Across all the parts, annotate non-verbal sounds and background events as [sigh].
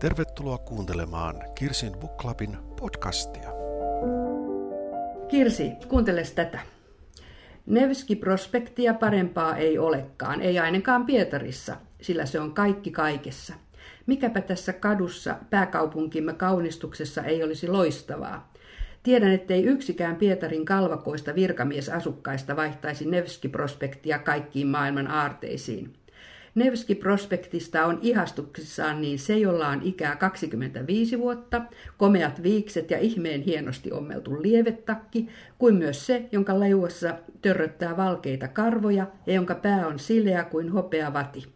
Tervetuloa kuuntelemaan Kirsin Book Clubin podcastia. Kirsi, kuunteles tätä. Nevski-prospektia parempaa ei olekaan, ei ainakaan Pietarissa, sillä se on kaikki kaikessa. Mikäpä tässä kadussa pääkaupunkimme kaunistuksessa ei olisi loistavaa. Tiedän, ettei yksikään Pietarin kalvakoista virkamiesasukkaista vaihtaisi Nevski-prospektia kaikkiin maailman aarteisiin. Nevski-prospektista on ihastuksissaan niin se, jolla on ikää 25 vuotta, komeat viikset ja ihmeen hienosti ommeltu lievetakki, kuin myös se, jonka leuassa törröttää valkeita karvoja ja jonka pää on sileä kuin hopea vati.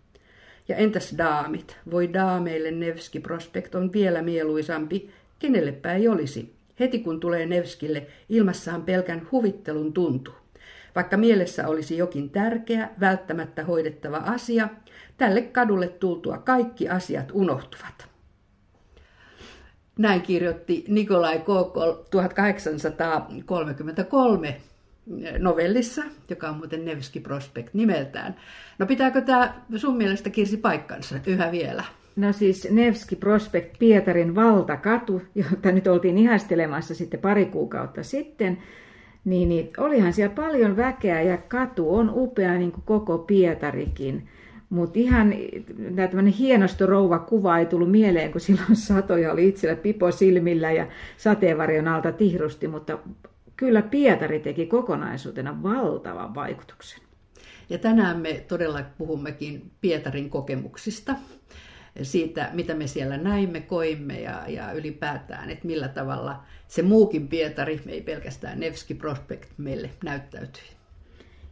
Ja entäs daamit? Voi daameille Nevski Prospekt on vielä mieluisampi, kenellepä ei olisi. Heti kun tulee Nevskille, ilmassaan pelkän huvittelun tuntu. Vaikka mielessä olisi jokin tärkeä, välttämättä hoidettava asia, tälle kadulle tultua kaikki asiat unohtuvat. Näin kirjoitti Nikolai Kokol 1833 novellissa, joka on muuten Nevski Prospect nimeltään. No pitääkö tämä sun mielestä Kirsi paikkansa yhä vielä? No siis Nevski Prospect Pietarin valtakatu, jota nyt oltiin ihastelemassa sitten pari kuukautta sitten, niin, niin olihan siellä paljon väkeä ja katu on upea niin kuin koko Pietarikin. Mutta ihan tämmöinen hienosto rouva kuva ei tullut mieleen, kun silloin satoja oli itsellä pipo silmillä ja sateenvarjon alta tihrusti, mutta kyllä Pietari teki kokonaisuutena valtavan vaikutuksen. Ja tänään me todella puhummekin Pietarin kokemuksista, siitä mitä me siellä näimme, koimme ja, ja ylipäätään, että millä tavalla se muukin Pietari, ei pelkästään Nevski Prospect, meille näyttäytyi.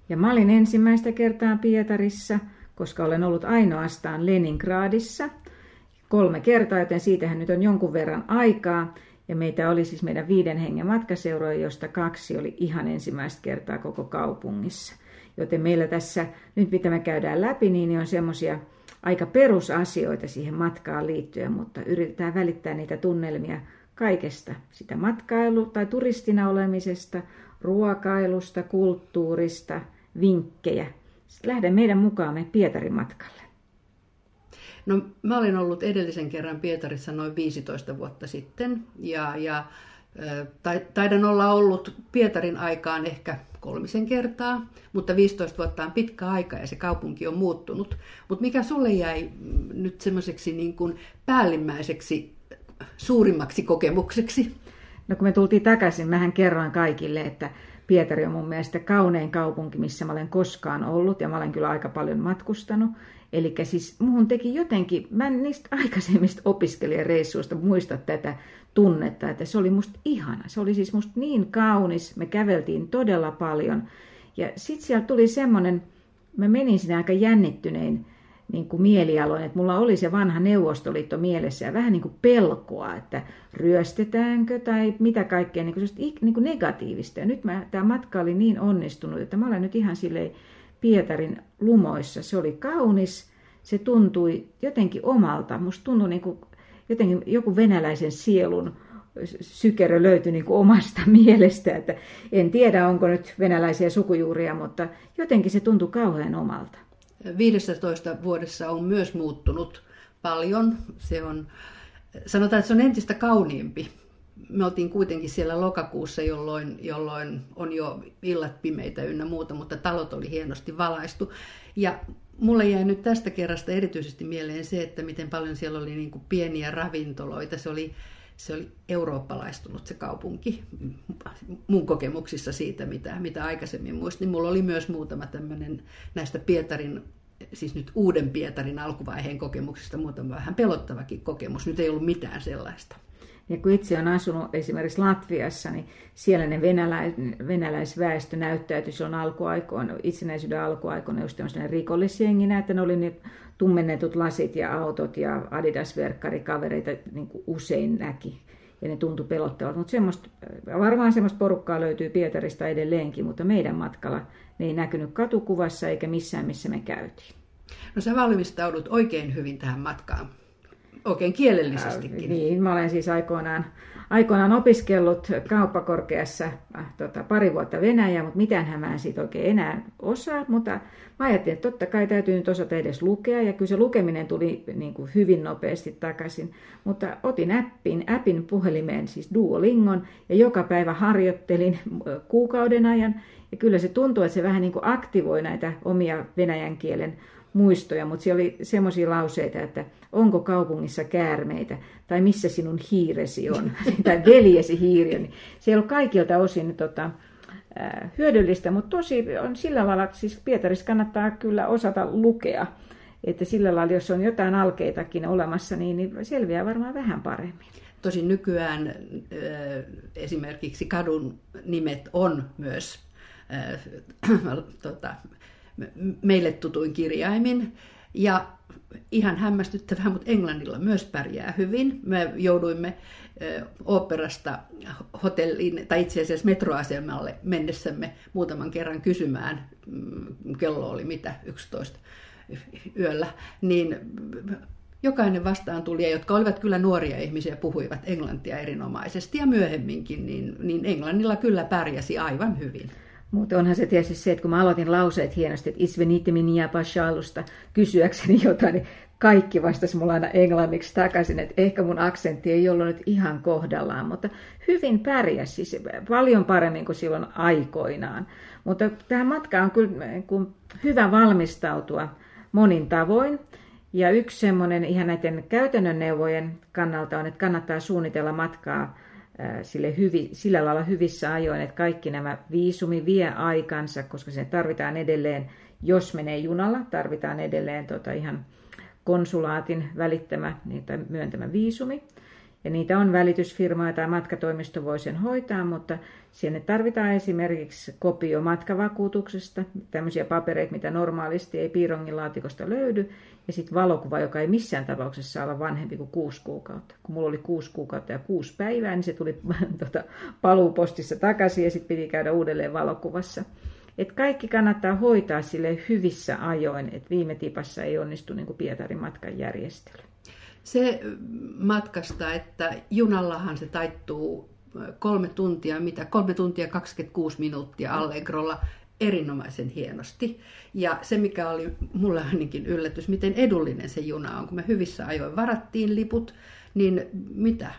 Ja mä olin ensimmäistä kertaa Pietarissa, koska olen ollut ainoastaan Leningradissa kolme kertaa, joten siitähän nyt on jonkun verran aikaa. Ja meitä oli siis meidän viiden hengen matkaseuroja, josta kaksi oli ihan ensimmäistä kertaa koko kaupungissa. Joten meillä tässä, nyt mitä me käydään läpi, niin on semmoisia aika perusasioita siihen matkaan liittyen, mutta yritetään välittää niitä tunnelmia kaikesta. Sitä matkailu- tai turistina olemisesta, ruokailusta, kulttuurista, vinkkejä. Lähden meidän mukaamme Pietarin matkalle. No mä olin ollut edellisen kerran Pietarissa noin 15 vuotta sitten ja, ja taidan olla ollut Pietarin aikaan ehkä kolmisen kertaa, mutta 15 vuotta on pitkä aika ja se kaupunki on muuttunut. Mutta mikä sulle jäi nyt semmoiseksi niin kuin päällimmäiseksi suurimmaksi kokemukseksi? No kun me tultiin takaisin, mähän kerroin kaikille, että Pietari on mun mielestä kaunein kaupunki, missä mä olen koskaan ollut ja mä olen kyllä aika paljon matkustanut. Eli siis muun teki jotenkin, mä en niistä aikaisemmista opiskelijareissuista muista tätä tunnetta, että se oli musta ihana. Se oli siis musta niin kaunis, me käveltiin todella paljon. Ja sitten siellä tuli semmoinen, mä menin sinne aika jännittynein niin kuin mielialoin, että mulla oli se vanha Neuvostoliitto mielessä ja vähän niin kuin pelkoa, että ryöstetäänkö tai mitä kaikkea niin kuin, niin kuin negatiivista. Ja nyt mä, tämä matka oli niin onnistunut, että mä olen nyt ihan silleen Pietarin lumoissa. Se oli kaunis, se tuntui jotenkin omalta. Musta tuntui niin kuin jotenkin joku venäläisen sielun sykerö löytyi niin kuin omasta [laughs] mielestä. Että en tiedä, onko nyt venäläisiä sukujuuria, mutta jotenkin se tuntui kauhean omalta. 15 vuodessa on myös muuttunut paljon. Se on, sanotaan, että se on entistä kauniimpi. Me oltiin kuitenkin siellä lokakuussa, jolloin, jolloin on jo illat pimeitä ynnä muuta, mutta talot oli hienosti valaistu. Ja mulle jäi nyt tästä kerrasta erityisesti mieleen se, että miten paljon siellä oli niin kuin pieniä ravintoloita. Se oli, se oli eurooppalaistunut se kaupunki mun kokemuksissa siitä, mitä, mitä aikaisemmin muistin. Mulla oli myös muutama tämmöinen näistä Pietarin, siis nyt uuden Pietarin alkuvaiheen kokemuksista muutama vähän pelottavakin kokemus. Nyt ei ollut mitään sellaista. Ja kun itse on asunut esimerkiksi Latviassa, niin siellä ne venäläis, venäläisväestö näyttäytyi silloin alkuaikoina, itsenäisyyden alkuaikoina just tämmöisenä rikollisjenginä, että ne oli ne tummennetut lasit ja autot ja Adidas-verkkarikavereita niin kuin usein näki. Ja ne tuntui pelottavalta. Mutta semmoista, varmaan semmoista porukkaa löytyy Pietarista edelleenkin, mutta meidän matkalla ne ei näkynyt katukuvassa eikä missään, missä me käytiin. No sä valmistaudut oikein hyvin tähän matkaan oikein kielellisestikin. Äh, niin, mä olen siis aikoinaan, aikoinaan opiskellut kauppakorkeassa äh, tota, pari vuotta Venäjää, mutta mitään mä en siitä oikein enää osaa, mutta mä ajattelin, että totta kai täytyy nyt osata edes lukea, ja kyllä se lukeminen tuli niin kuin hyvin nopeasti takaisin, mutta otin appin, appin puhelimeen, siis Duolingon, ja joka päivä harjoittelin äh, kuukauden ajan, ja kyllä se tuntuu, että se vähän niin kuin aktivoi näitä omia venäjän kielen muistoja, mutta siellä oli semmoisia lauseita, että onko kaupungissa käärmeitä, tai missä sinun hiiresi on, [laughs] tai veljesi hiiri on. Se ei ollut kaikilta osin tota, hyödyllistä, mutta tosi on sillä lailla, että siis Pietarissa kannattaa kyllä osata lukea. Että sillä lailla, jos on jotain alkeitakin olemassa, niin, niin selviää varmaan vähän paremmin. Tosin nykyään esimerkiksi kadun nimet on myös [clears throat] tota, meille tutuin kirjaimin. Ja ihan hämmästyttävää, mutta Englannilla myös pärjää hyvin. Me jouduimme oopperasta hotelliin, tai itse asiassa metroasemalle mennessämme muutaman kerran kysymään, mm, kello oli mitä, 11 yöllä, niin jokainen vastaan tuli, jotka olivat kyllä nuoria ihmisiä, puhuivat englantia erinomaisesti ja myöhemminkin, niin, niin englannilla kyllä pärjäsi aivan hyvin. Mutta onhan se tietysti se, että kun mä aloitin lauseet hienosti, että isvenitemi ja pashalusta kysyäkseni [laughs] jotain, niin kaikki vastasi mulla aina englanniksi takaisin, että ehkä mun aksentti ei ollut nyt ihan kohdallaan, mutta hyvin pärjäsi, siis paljon paremmin kuin silloin aikoinaan. Mutta tähän matkaan on kyllä hyvä valmistautua monin tavoin. Ja yksi semmoinen ihan näiden käytännön neuvojen kannalta on, että kannattaa suunnitella matkaa sille hyvi, sillä lailla hyvissä ajoin, että kaikki nämä viisumi vie aikansa, koska se tarvitaan edelleen, jos menee junalla, tarvitaan edelleen tota ihan konsulaatin välittämä niitä myöntämä viisumi. Ja niitä on välitysfirma tai matkatoimisto voi sen hoitaa, mutta sinne tarvitaan esimerkiksi kopio matkavakuutuksesta, tämmöisiä papereita, mitä normaalisti ei piirongin laatikosta löydy, ja sitten valokuva, joka ei missään tapauksessa saa olla vanhempi kuin kuusi kuukautta. Kun mulla oli kuusi kuukautta ja kuusi päivää, niin se tuli [laughs] tota, paluupostissa takaisin ja sitten piti käydä uudelleen valokuvassa. Et kaikki kannattaa hoitaa sille hyvissä ajoin, että viime tipassa ei onnistu niin Pietarin matkan järjestely. Se matkasta, että junallahan se taittuu kolme tuntia, mitä kolme tuntia 26 minuuttia Allegrolla erinomaisen hienosti. Ja se, mikä oli mulle ainakin yllätys, miten edullinen se juna on. Kun me hyvissä ajoin varattiin liput, niin mitä?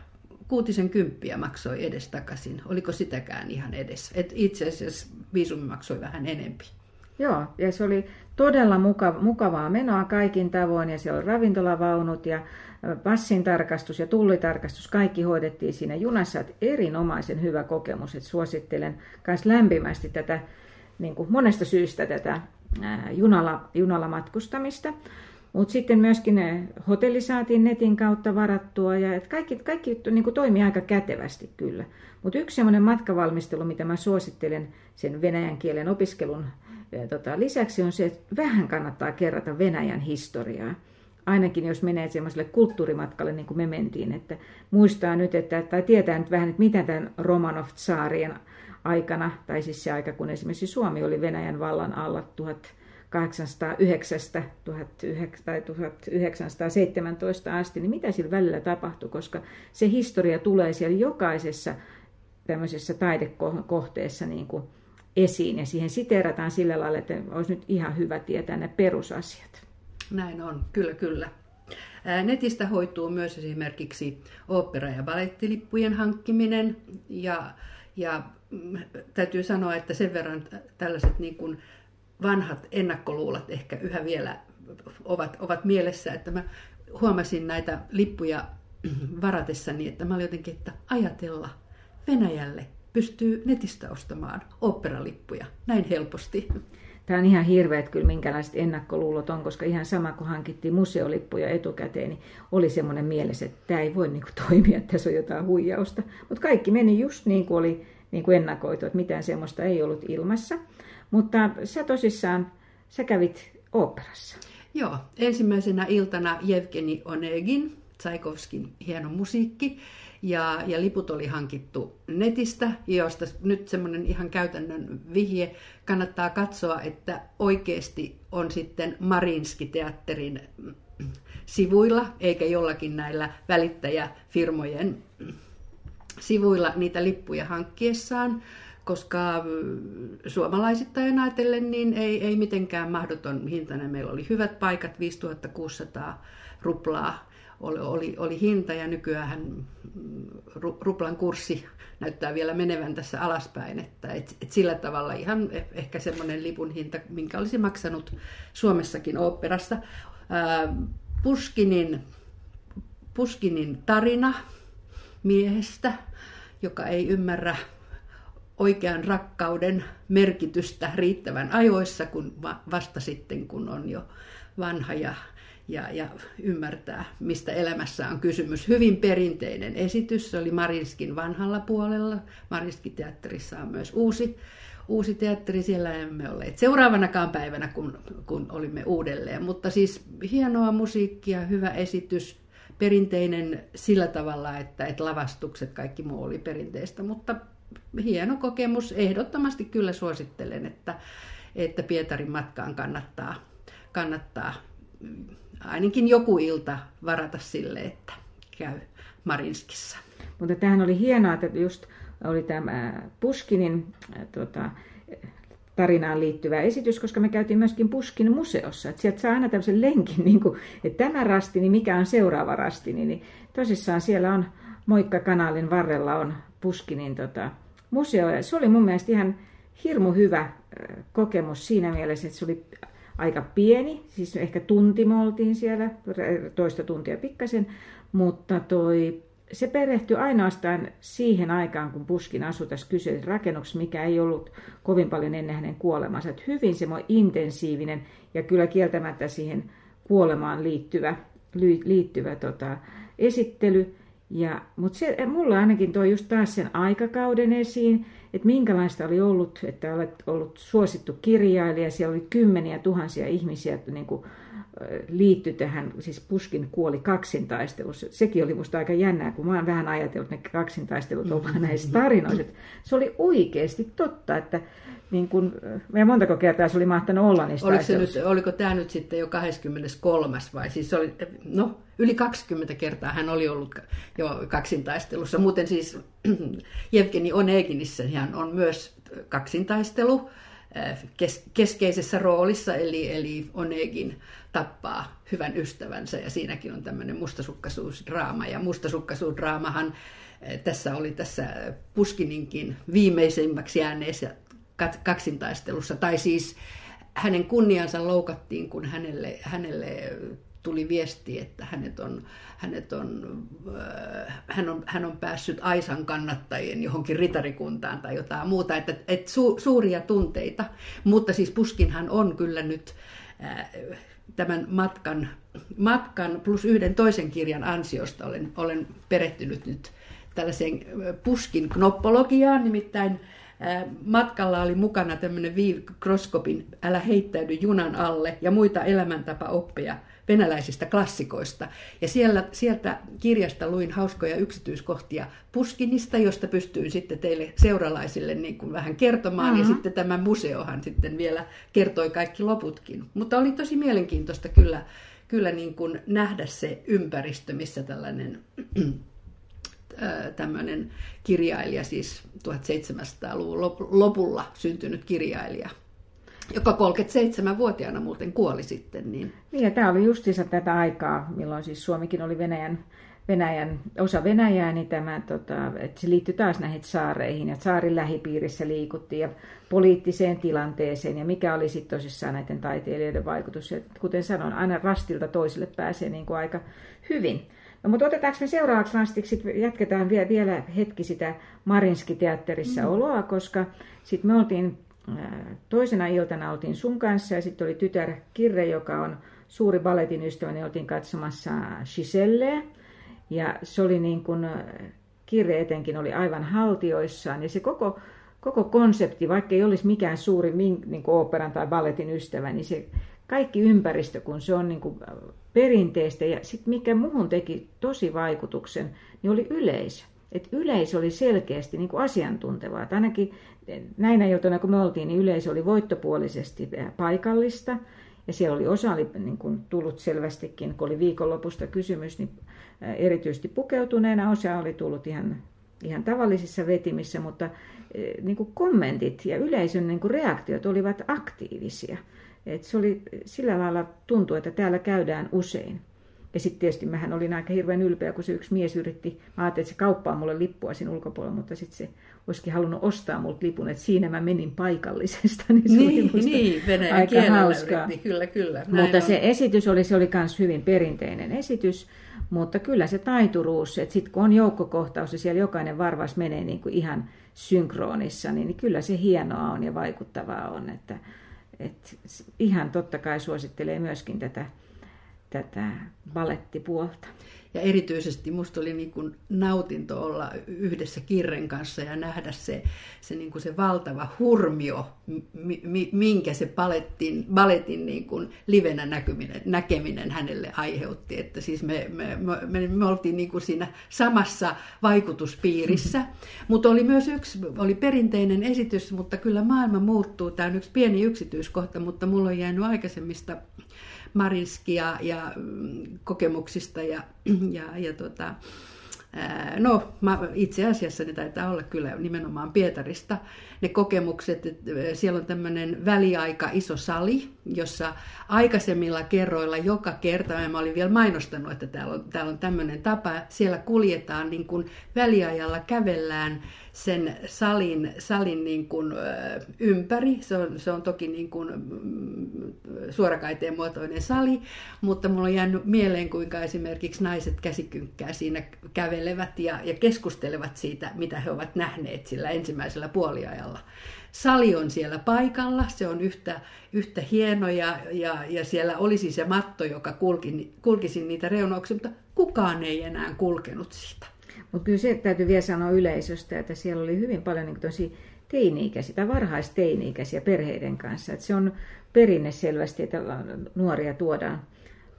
Kuutisen kymppiä maksoi edes takaisin. Oliko sitäkään ihan edes? Et itse asiassa viisumi maksoi vähän enempi. Joo, ja se oli todella mukavaa menoa kaikin tavoin, ja siellä oli ravintolavaunut ja passin tarkastus ja tullitarkastus, kaikki hoidettiin siinä junassa. Että erinomaisen hyvä kokemus, että suosittelen myös lämpimästi tätä niin kuin monesta syystä tätä junalla, junalla matkustamista. Mutta sitten myöskin hotelli saatiin netin kautta varattua ja et kaikki, kaikki niin kuin toimii aika kätevästi kyllä. Mutta yksi semmoinen matkavalmistelu, mitä mä suosittelen sen venäjän kielen opiskelun tota, lisäksi on se, että vähän kannattaa kerrata Venäjän historiaa. Ainakin jos menee semmoiselle kulttuurimatkalle, niin kuin me mentiin, että muistaa nyt, että, tai tietää nyt vähän, että mitä tämän Romanov-saarien aikana, tai siis se aika, kun esimerkiksi Suomi oli Venäjän vallan alla 1809 tai 1917 asti, niin mitä sillä välillä tapahtui, koska se historia tulee siellä jokaisessa tämmöisessä taidekohteessa niin kuin esiin, ja siihen siteerataan sillä lailla, että olisi nyt ihan hyvä tietää ne perusasiat. Näin on, kyllä kyllä. Netistä hoituu myös esimerkiksi opera- ja balettilippujen hankkiminen ja, ja mm, täytyy sanoa, että sen verran tällaiset niin kuin vanhat ennakkoluulat ehkä yhä vielä ovat, ovat mielessä, että mä huomasin näitä lippuja [clears throat] varatessani, että mä olin jotenkin, että ajatella Venäjälle pystyy netistä ostamaan operalippuja näin helposti. Tämä on ihan hirveät kyllä minkälaiset ennakkoluulot on, koska ihan sama kun hankittiin museolippuja etukäteen, niin oli semmoinen mielessä, että tämä ei voi niin kuin toimia, että tässä on jotain huijausta. Mutta kaikki meni just niin kuin oli niin kuin ennakoitu, että mitään semmoista ei ollut ilmassa. Mutta sä tosissaan, sä kävit oopperassa. Joo, ensimmäisenä iltana Jevgeni Onegin, Tsaikovskin hieno musiikki. ja, ja liput oli hankittu netistä, josta nyt semmoinen ihan käytännön vihje. Kannattaa katsoa, että oikeasti on sitten Marinski-teatterin sivuilla, eikä jollakin näillä välittäjäfirmojen sivuilla niitä lippuja hankkiessaan, koska suomalaisittain ajatellen niin ei, ei mitenkään mahdoton hintainen. Meillä oli hyvät paikat, 5600 ruplaa oli, oli, oli hinta ja nykyään ruplan kurssi näyttää vielä menevän tässä alaspäin, että et, et sillä tavalla ihan e, ehkä semmoinen lipun hinta, minkä olisi maksanut Suomessakin oopperassa. Puskinin, Puskinin tarina miehestä, joka ei ymmärrä oikean rakkauden merkitystä riittävän ajoissa, kun vasta sitten, kun on jo vanha ja ja, ja ymmärtää, mistä elämässä on kysymys. Hyvin perinteinen esitys, se oli Marinskin vanhalla puolella. Marinskin teatterissa on myös uusi, uusi teatteri, siellä emme olleet seuraavanakaan päivänä, kun, kun olimme uudelleen. Mutta siis hienoa musiikkia, hyvä esitys, perinteinen sillä tavalla, että, että lavastukset, kaikki muu oli perinteistä, mutta hieno kokemus. Ehdottomasti kyllä suosittelen, että, että Pietarin matkaan kannattaa, kannattaa ainakin joku ilta varata sille, että käy Marinskissa. Mutta tähän oli hienoa, että just oli tämä Puskinin tota, tarinaan liittyvä esitys, koska me käytiin myöskin Puskin museossa. Että sieltä saa aina tämmöisen lenkin, niin kuin, että tämä rastini, niin mikä on seuraava rastini. Niin tosissaan siellä on Moikka-kanaalin varrella on Puskinin tota, museo. Ja se oli mun mielestä ihan hirmu hyvä äh, kokemus siinä mielessä, että se oli aika pieni, siis ehkä tunti me oltiin siellä, toista tuntia pikkasen, mutta toi, se perehtyi ainoastaan siihen aikaan, kun Puskin asui tässä kyseisessä rakennuksessa, mikä ei ollut kovin paljon ennen hänen kuolemansa. Että hyvin semmoinen intensiivinen ja kyllä kieltämättä siihen kuolemaan liittyvä, liittyvä tota, esittely. Ja, mutta se, mulla ainakin toi just taas sen aikakauden esiin, että minkälaista oli ollut, että olet ollut suosittu kirjailija, siellä oli kymmeniä tuhansia ihmisiä niin kuin, liittyi tähän, siis Puskin kuoli kaksintaistelussa. Sekin oli musta aika jännää, kun mä oon vähän ajatellut, että ne kaksintaistelut on vaan näissä tarinoissa. Se oli oikeasti totta, että niin kun, ja montako kertaa se oli mahtanut olla niistä oliko, se nyt, oliko tämä nyt sitten jo 23. vai siis oli, no yli 20 kertaa hän oli ollut jo kaksintaistelussa. Muuten siis [clears throat] Jevgeni Oneginissä hän on myös kaksintaistelu äh, kes, keskeisessä roolissa, eli, eli Onegin tappaa hyvän ystävänsä ja siinäkin on tämmöinen mustasukkaisuusdraama. Ja mustasukkaisuusdraamahan äh, tässä oli tässä Puskininkin viimeisimmäksi jääneessä kaksintaistelussa, tai siis hänen kunniansa loukattiin, kun hänelle, hänelle tuli viesti, että hänet on, hänet on, äh, hän, on, hän on päässyt Aisan kannattajien johonkin ritarikuntaan tai jotain muuta, että, että su, suuria tunteita. Mutta siis Puskinhan on kyllä nyt äh, tämän matkan, matkan plus yhden toisen kirjan ansiosta olen, olen perehtynyt nyt tällaiseen Puskin knoppologiaan, nimittäin Matkalla oli mukana tämmöinen Viiv Kroskopin Älä heittäydy junan alle ja muita elämäntapaoppeja venäläisistä klassikoista. Ja siellä, sieltä kirjasta luin hauskoja yksityiskohtia Puskinista, josta pystyin sitten teille seuralaisille niin kuin vähän kertomaan. Mm-hmm. Ja sitten tämä museohan sitten vielä kertoi kaikki loputkin. Mutta oli tosi mielenkiintoista kyllä, kyllä niin kuin nähdä se ympäristö, missä tällainen tämmöinen kirjailija, siis 1700-luvun lopulla syntynyt kirjailija, joka 37-vuotiaana muuten kuoli sitten. Niin, niin ja tämä oli justiinsa tätä aikaa, milloin siis Suomikin oli Venäjän, Venäjän osa Venäjää, niin tämä, tota, että se liittyi taas näihin saareihin ja saarin lähipiirissä liikuttiin ja poliittiseen tilanteeseen ja mikä oli sitten tosissaan näiden taiteilijoiden vaikutus. Ja kuten sanoin, aina rastilta toiselle pääsee niin kuin aika hyvin. No, mutta otetaanko me seuraavaksi rastiksi, jatketaan vielä, vielä hetki sitä Marinski-teatterissa mm. oloa, koska sitten me oltiin toisena iltana oltiin sun kanssa ja sitten oli tytär Kirre, joka on suuri balletin ystävä, niin oltiin katsomassa Giselleä. Ja se oli niin kuin, Kirre etenkin oli aivan haltioissaan ja se koko, koko konsepti, vaikka ei olisi mikään suuri niin kuin operan tai balletin ystävä, niin se kaikki ympäristö, kun se on niin kuin perinteistä. Ja sitten mikä muuhun teki tosi vaikutuksen, niin oli yleisö. että yleisö oli selkeästi niin kuin asiantuntevaa. Että ainakin näinä iltoina, kun me oltiin, niin yleisö oli voittopuolisesti paikallista. Ja siellä oli osa oli niin kuin tullut selvästikin, kun oli viikonlopusta kysymys, niin erityisesti pukeutuneena. Osa oli tullut ihan, ihan tavallisissa vetimissä, mutta niin kuin kommentit ja yleisön niin kuin reaktiot olivat aktiivisia. Et se oli sillä lailla tuntui, että täällä käydään usein. Ja sitten tietysti mähän olin aika hirveän ylpeä, kun se yksi mies yritti, mä ajattelin, että se kauppaa mulle lippua siinä ulkopuolella, mutta sitten se olisikin halunnut ostaa multa lipun, että siinä mä menin paikallisesta, [laughs] niin se niin, oli niin, venäjän aika hauskaa. Yritti, kyllä, kyllä. Mutta on. se esitys oli, se oli myös hyvin perinteinen esitys, mutta kyllä se taituruus, että sitten kun on joukkokohtaus ja siellä jokainen varvas menee niin kuin ihan synkronissa, niin, niin kyllä se hienoa on ja vaikuttavaa on, että, että ihan totta kai suosittelee myöskin tätä, tätä balettipuolta. Ja erityisesti musta oli niin kuin nautinto olla yhdessä Kirren kanssa ja nähdä se, se, niin kuin se valtava hurmio, mi, minkä se balettin, balettin niin kuin livenä näkyminen, näkeminen hänelle aiheutti. Että siis me, me, me, me oltiin niin kuin siinä samassa vaikutuspiirissä. Mutta oli myös yksi, oli perinteinen esitys, mutta kyllä maailma muuttuu. Tämä on yksi pieni yksityiskohta, mutta mulla on jäänyt aikaisemmista Marinskia ja mm, kokemuksista ja, [clears throat] ja, ja tota, No, mä, itse asiassa ne taitaa olla kyllä nimenomaan Pietarista ne kokemukset, siellä on tämmöinen väliaika iso sali, jossa aikaisemmilla kerroilla joka kerta, mä olin vielä mainostanut, että täällä on, täällä on tämmöinen tapa, siellä kuljetaan niin kuin väliajalla kävellään sen salin, salin niin kuin, ympäri. Se on, se on toki niin kuin, mm, suorakaiteen muotoinen sali, mutta mulla on jäänyt mieleen, kuinka esimerkiksi naiset käsikynkkää siinä kävelevät ja, ja keskustelevat siitä, mitä he ovat nähneet sillä ensimmäisellä puoliajalla. Sali on siellä paikalla, se on yhtä, yhtä hieno ja, ja, ja siellä olisi se matto, joka kulki, kulkisi niitä reunauksia, mutta kukaan ei enää kulkenut siitä. Mutta kyllä se täytyy vielä sanoa yleisöstä, että siellä oli hyvin paljon niin tosi teini-ikäisiä tai varhaisteini-ikäisiä perheiden kanssa. Että se on perinne selvästi, että nuoria tuodaan,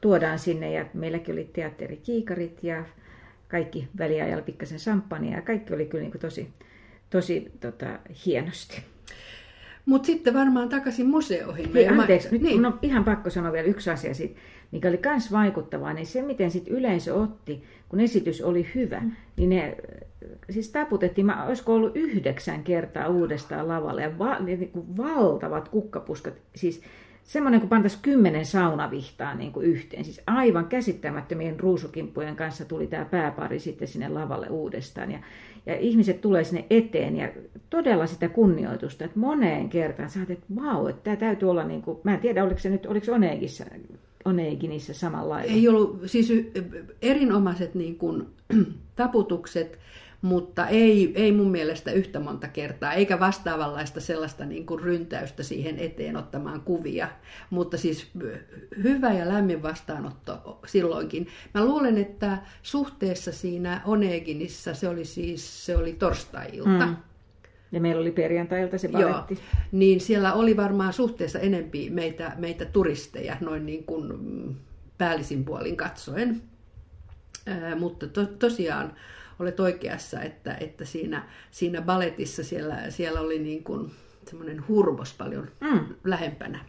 tuodaan sinne ja meilläkin oli teatterikiikarit ja kaikki väliajalla pikkasen samppania ja kaikki oli kyllä niin tosi, tosi tota, hienosti. Mutta sitten varmaan takaisin museoihin. Hei, anteeksi, nyt niin. on ihan pakko sanoa vielä yksi asia siitä, mikä oli myös vaikuttavaa, niin se miten sitten yleisö otti, kun esitys oli hyvä, mm. niin ne siis taputettiin, mä, olisiko ollut yhdeksän kertaa uudestaan lavalle ja va, niin kuin valtavat kukkapuskat, siis semmoinen kuin pantaisi kymmenen saunavihtaa niin kuin yhteen. Siis aivan käsittämättömien ruusukimppujen kanssa tuli tämä pääpari sitten sinne lavalle uudestaan. Ja, ja ihmiset tulee sinne eteen ja todella sitä kunnioitusta, että moneen kertaan sä että vau, että tämä täytyy olla, niin kuin, mä en tiedä oliko se nyt, oliko Oneegissa, Oneeginissa samanlainen. Ei ollut, siis erinomaiset niin kuin, [clears throat] taputukset, mutta ei, ei mun mielestä yhtä monta kertaa, eikä vastaavanlaista sellaista niin kuin ryntäystä siihen eteen ottamaan kuvia. Mutta siis hyvä ja lämmin vastaanotto silloinkin. Mä luulen, että suhteessa siinä Oneginissa se oli siis se oli torstai-ilta. Mm. Ja meillä oli perjantailta se paletti. Joo, niin siellä oli varmaan suhteessa enempi meitä, meitä turisteja, noin niin kuin päällisin puolin katsoen. Ää, mutta to, tosiaan olet oikeassa, että, että siinä, siinä baletissa siellä, siellä oli niin kuin semmoinen hurmos paljon mm. lähempänä.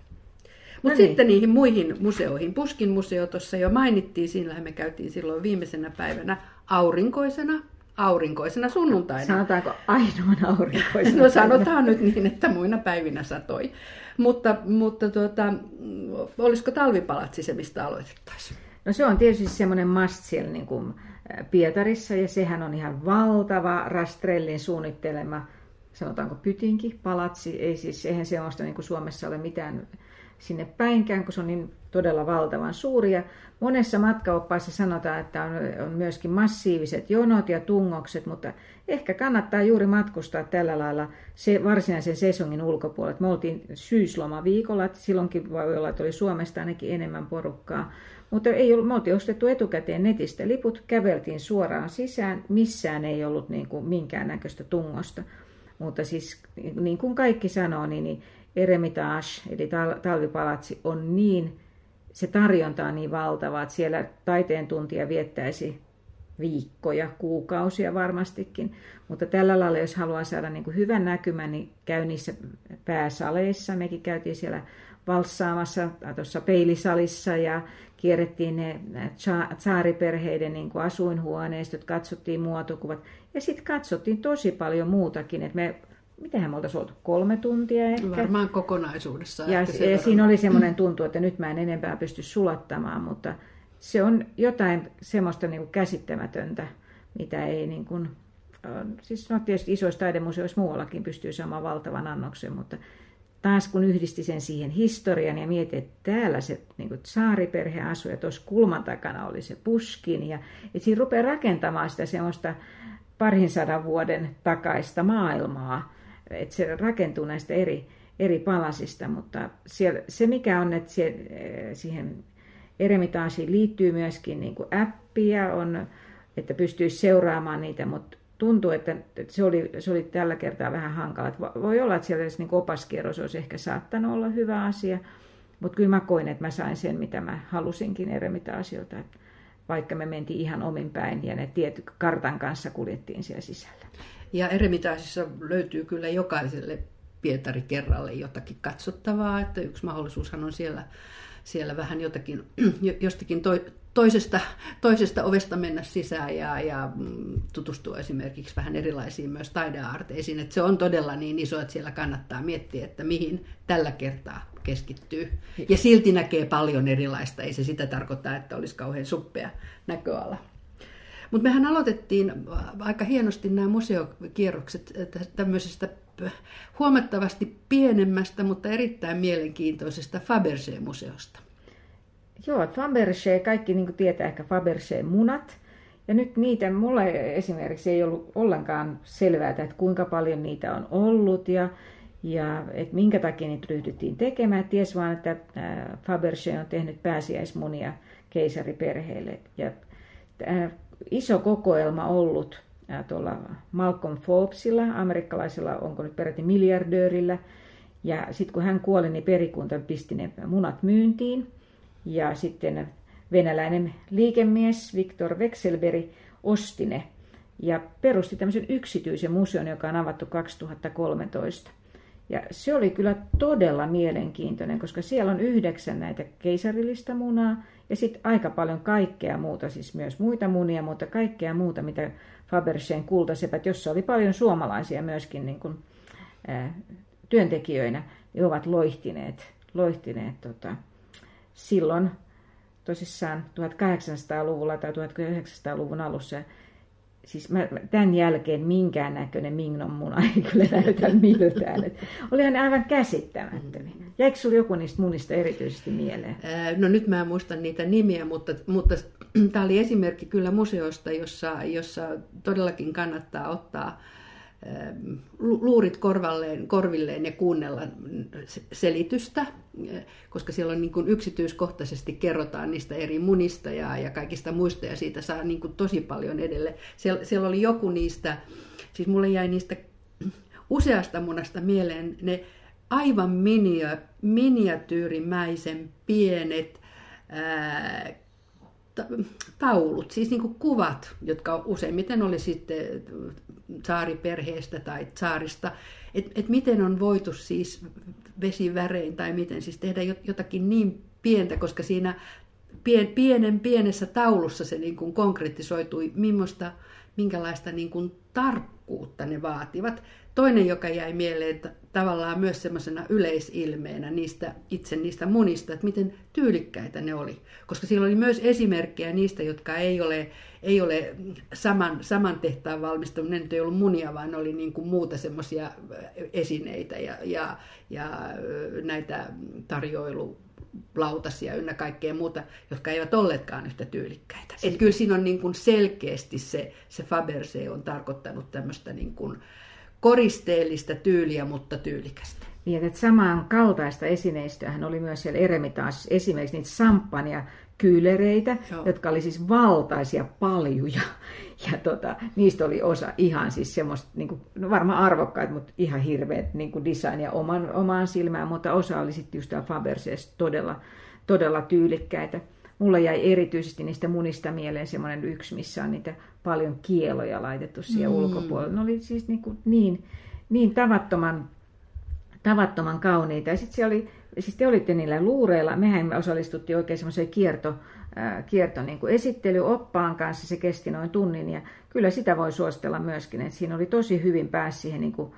Mutta no niin. sitten niihin muihin museoihin. Puskin museo tuossa jo mainittiin, siinä me käytiin silloin viimeisenä päivänä aurinkoisena, aurinkoisena sunnuntaina. Sanotaanko ainoana aurinkoisena? [laughs] No sanotaan nyt niin, että muina päivinä satoi. Mutta, mutta tuota, olisiko talvipalatsi se, mistä aloitettaisiin? No se on tietysti semmoinen must siellä niin kuin Pietarissa ja sehän on ihan valtava Rastrellin suunnittelema, sanotaanko pytinki, palatsi, ei siis, eihän semmoista niin kuin Suomessa ole mitään sinne päinkään, kun se on niin todella valtavan suuri. Ja monessa matkaoppaissa sanotaan, että on, on myöskin massiiviset jonot ja tungokset, mutta ehkä kannattaa juuri matkustaa tällä lailla se varsinaisen sesongin ulkopuolella. Me oltiin syysloma viikolla, että silloinkin voi olla, että oli Suomesta ainakin enemmän porukkaa. Mutta ei ollut, me oltiin ostettu etukäteen netistä liput, käveltiin suoraan sisään, missään ei ollut niin kuin minkäännäköistä tungosta. Mutta siis niin kuin kaikki sanoo, niin, niin Eremitage, eli talvipalatsi, on niin, se tarjonta on niin valtava, että siellä taiteen tuntia viettäisi viikkoja, kuukausia varmastikin. Mutta tällä lailla, jos haluaa saada niin kuin hyvän näkymän, niin käy niissä pääsaleissa. Mekin käytiin siellä valssaamassa tuossa peilisalissa ja kierrettiin ne tsaariperheiden niin kuin asuinhuoneistot, katsottiin muotokuvat ja sitten katsottiin tosi paljon muutakin. Et me, mitähän me oltaisiin oltu, kolme tuntia ehkä. Varmaan kokonaisuudessa. Ja, ja siinä oli semmoinen tuntu, että nyt mä en enempää pysty sulattamaan, mutta se on jotain semmoista niin kuin käsittämätöntä, mitä ei niin kuin, siis no tietysti isoissa taidemuseoissa muuallakin pystyy saamaan valtavan annoksen, mutta taas kun yhdisti sen siihen historian ja mietin, että täällä se niin kuin saariperhe asui ja tuossa kulman takana oli se puskin ja että siinä rupeaa rakentamaan sitä semmoista parin sadan vuoden takaista maailmaa, että se rakentuu näistä eri, eri palasista, mutta siellä, se mikä on, että se, siihen Eremitaasiin liittyy myöskin niin kuin appia, on, että pystyisi seuraamaan niitä, mutta tuntuu, että se oli, se oli tällä kertaa vähän hankala. Voi olla, että siellä niin opaskierros olisi ehkä saattanut olla hyvä asia, mutta kyllä mä koin, että mä sain sen, mitä mä halusinkin Eremitaasilta, vaikka me mentiin ihan omin päin ja ne tietty kartan kanssa kuljettiin siellä sisällä. Ja Eremitaasissa löytyy kyllä jokaiselle Pietari kerralle jotakin katsottavaa, että yksi mahdollisuushan on siellä siellä vähän jotakin, [clears throat] jostakin to, toisesta, toisesta ovesta mennä sisään ja, ja mm, tutustua esimerkiksi vähän erilaisiin myös taidearteisiin. Että se on todella niin iso, että siellä kannattaa miettiä, että mihin tällä kertaa keskittyy. Ja silti näkee paljon erilaista. Ei se sitä tarkoita, että olisi kauhean suppea näköala. Mutta mehän aloitettiin aika hienosti nämä museokierrokset tämmöisestä huomattavasti pienemmästä, mutta erittäin mielenkiintoisesta Fabergé-museosta. Joo, Fabergé, kaikki niin tietää ehkä Fabergé-munat. Ja nyt niitä, mulle esimerkiksi ei ollut ollenkaan selvää, että kuinka paljon niitä on ollut ja, ja että minkä takia niitä ryhdyttiin tekemään. Ties vaan, että Fabergé on tehnyt pääsiäismunia keisariperheelle. Ja iso kokoelma ollut tuolla Malcolm Forbesilla, amerikkalaisella, onko nyt peräti miljardöörillä. Ja sitten kun hän kuoli, niin perikunta pisti ne munat myyntiin. Ja sitten venäläinen liikemies Viktor Vekselberg osti ne ja perusti tämmöisen yksityisen museon, joka on avattu 2013. Ja se oli kyllä todella mielenkiintoinen, koska siellä on yhdeksän näitä keisarillista munaa ja sitten aika paljon kaikkea muuta, siis myös muita munia, mutta kaikkea muuta, mitä Fabergén kultasepät, jossa oli paljon suomalaisia myöskin niin kuin, ää, työntekijöinä, niin ovat loihtineet, loihtineet tota, silloin tosissaan 1800-luvulla tai 1900-luvun alussa siis mä, tämän jälkeen minkäännäköinen Mingnon muna ei kyllä näytä miltään. Et olihan aivan käsittämättömiä. Jäikö sinulla joku niistä munista erityisesti mieleen? No nyt mä en muista niitä nimiä, mutta, mutta [clears throat] tämä oli esimerkki kyllä museosta, jossa, jossa todellakin kannattaa ottaa luurit korvalleen, korvilleen ja kuunnella selitystä, koska siellä on niin kuin yksityiskohtaisesti kerrotaan niistä eri munista ja, ja kaikista muista ja siitä saa niin kuin tosi paljon edelle. Siellä, siellä oli joku niistä, siis mulle jäi niistä useasta munasta mieleen ne aivan minia, miniatyyrimäisen pienet ää, taulut, siis niin kuvat, jotka useimmiten oli sitten saariperheestä tai saarista, että et miten on voitu siis vesivärein tai miten siis tehdä jotakin niin pientä, koska siinä pien, pienen pienessä taulussa se niin kuin konkretisoitui, minkälaista niin kuin tarkkuutta ne vaativat. Toinen, joka jäi mieleen että tavallaan myös semmoisena yleisilmeenä niistä, itse niistä munista, että miten tyylikkäitä ne oli. Koska siellä oli myös esimerkkejä niistä, jotka ei ole, ei ole saman, saman tehtaan valmistunut. Ne ei ollut munia, vaan oli niin kuin muuta semmoisia esineitä ja, ja, ja näitä tarjoilu lautasia ynnä kaikkea muuta, jotka eivät olleetkaan yhtä tyylikkäitä. Et kyllä siinä on niin kuin selkeästi se, se Fabergé on tarkoittanut tämmöistä niin kuin, koristeellista tyyliä, mutta tyylikästä. Niin, että samaan kaltaista esineistöähän oli myös siellä Eremitaasissa esimerkiksi niitä samppania kyylereitä, Joo. jotka oli siis valtaisia paljuja. [laughs] Ja tota, niistä oli osa ihan siis semmoista, niin kuin, no varmaan arvokkaita, mutta ihan hirveät niin kuin designia oman, omaan silmään, mutta osa oli sitten just Fabergé todella, todella tyylikkäitä. Mulla jäi erityisesti niistä munista mieleen semmoinen yksi, missä on niitä paljon kieloja laitettu siihen mm. ulkopuolelle. Ne oli siis niin, kuin niin, niin tavattoman, tavattoman kauniita. Ja sitten oli, siis te olitte niillä luureilla, mehän me osallistuttiin oikein semmoiseen kierto, äh, kierto niin kuin esittelyoppaan kanssa, se kesti noin tunnin ja kyllä sitä voi suositella myöskin, että siinä oli tosi hyvin pääsi siihen niin kuin,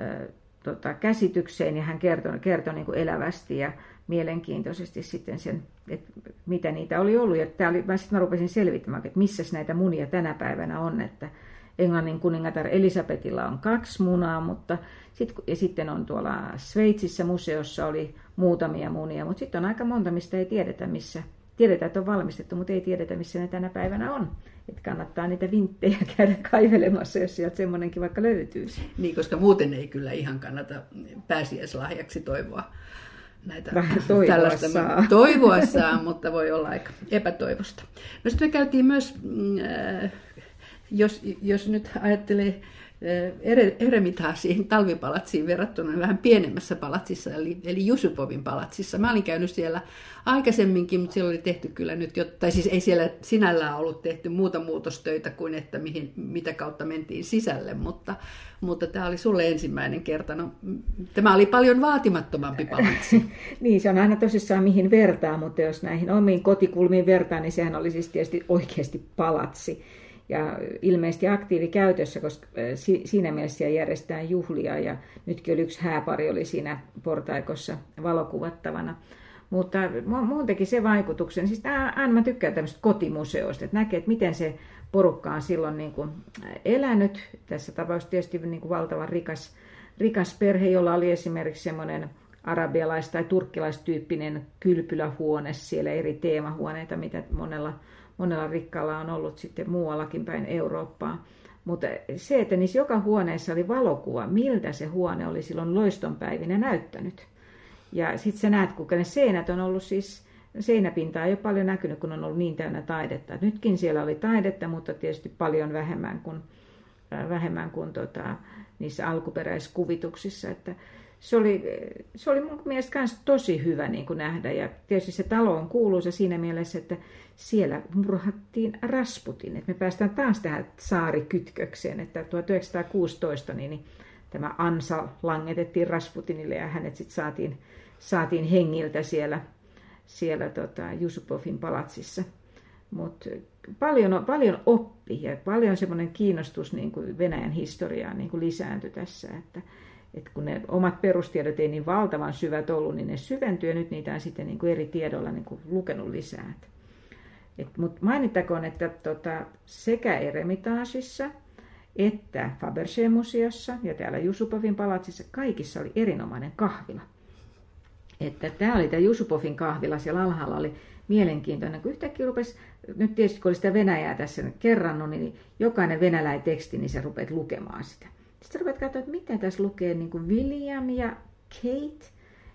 äh, tota, käsitykseen ja hän kertoi, kertoi niin kuin elävästi ja mielenkiintoisesti sitten sen, että mitä niitä oli ollut. Ja tää oli, mä sitten mä rupesin selvittämään, että missä näitä munia tänä päivänä on, että Englannin kuningatar Elisabetilla on kaksi munaa, mutta sit, ja sitten on tuolla Sveitsissä museossa oli muutamia munia, mutta sitten on aika monta, mistä ei tiedetä, missä tiedetään, että on valmistettu, mutta ei tiedetä, missä ne tänä päivänä on. Että kannattaa niitä vinttejä [laughs] käydä kaivelemassa, jos sieltä semmoinenkin vaikka löytyisi. Niin, koska muuten ei kyllä ihan kannata pääsiäislahjaksi toivoa näitä Vähän toivoa tällaista. Saa. Toivoa saa, mutta voi olla aika epätoivosta. No sitten me käytiin myös, äh, jos, jos nyt ajattelee eremitaasiin talvipalatsiin verrattuna vähän pienemmässä palatsissa, eli, eli Jusupovin palatsissa. Mä olin käynyt siellä aikaisemminkin, mutta siellä oli tehty kyllä nyt, jo, tai siis ei siellä sinällään ollut tehty muuta muutostöitä kuin että mihin, mitä kautta mentiin sisälle, mutta, mutta tämä oli sulle ensimmäinen kerta. No, tämä oli paljon vaatimattomampi palatsi. [laughs] niin, se on aina tosissaan mihin vertaa, mutta jos näihin omiin kotikulmiin vertaa, niin sehän oli siis tietysti oikeasti palatsi ja ilmeisesti aktiivikäytössä, koska siinä mielessä järjestetään juhlia ja nytkin oli yksi hääpari oli siinä portaikossa valokuvattavana. Mutta muun teki se vaikutuksen, siis aina mä tykkään tämmöistä kotimuseoista, että näkee, että miten se porukka on silloin niin kuin elänyt. Tässä tapauksessa tietysti niin kuin valtavan rikas, rikas perhe, jolla oli esimerkiksi semmoinen arabialais- tai turkkilaistyyppinen kylpylähuone, siellä eri teemahuoneita, mitä monella monella rikkaalla on ollut sitten muuallakin päin Eurooppaa. Mutta se, että niissä joka huoneessa oli valokuva, miltä se huone oli silloin loistonpäivinä näyttänyt. Ja sitten sä näet, kuinka ne seinät on ollut siis, seinäpinta ei ole paljon näkynyt, kun on ollut niin täynnä taidetta. Nytkin siellä oli taidetta, mutta tietysti paljon vähemmän kuin, äh, vähemmän kuin tota, niissä alkuperäiskuvituksissa. Että se oli, se oli mun mielestä myös tosi hyvä niin kuin nähdä. Ja tietysti se talo on kuuluisa siinä mielessä, että siellä murhattiin Rasputin. Että me päästään taas tähän saarikytkökseen, että 1916 niin, niin tämä ansa langetettiin Rasputinille ja hänet sitten saatiin, saatiin hengiltä siellä, siellä tota, Jusupovin palatsissa. Mutta paljon, paljon oppi ja paljon semmoinen kiinnostus niin kuin Venäjän historiaan niin kuin lisääntyi tässä, että, että kun ne omat perustiedot ei niin valtavan syvät ollut, niin ne syventyi ja nyt niitä on sitten niin kuin eri tiedolla niin kuin lukenut lisää. Mutta mainittakoon, että tota, sekä Eremitaasissa että Fabergé-museossa ja täällä Jusupovin palatsissa kaikissa oli erinomainen kahvila. Että tämä oli tämä Jusupovin kahvila, siellä alhaalla oli mielenkiintoinen, kun yhtäkkiä rupesi, nyt tietysti kun oli sitä Venäjää tässä kerrannut, niin jokainen venäläinen teksti, niin sä rupeat lukemaan sitä. Sitten rupeat katsoa, että mitä tässä lukee niin kuin William ja Kate.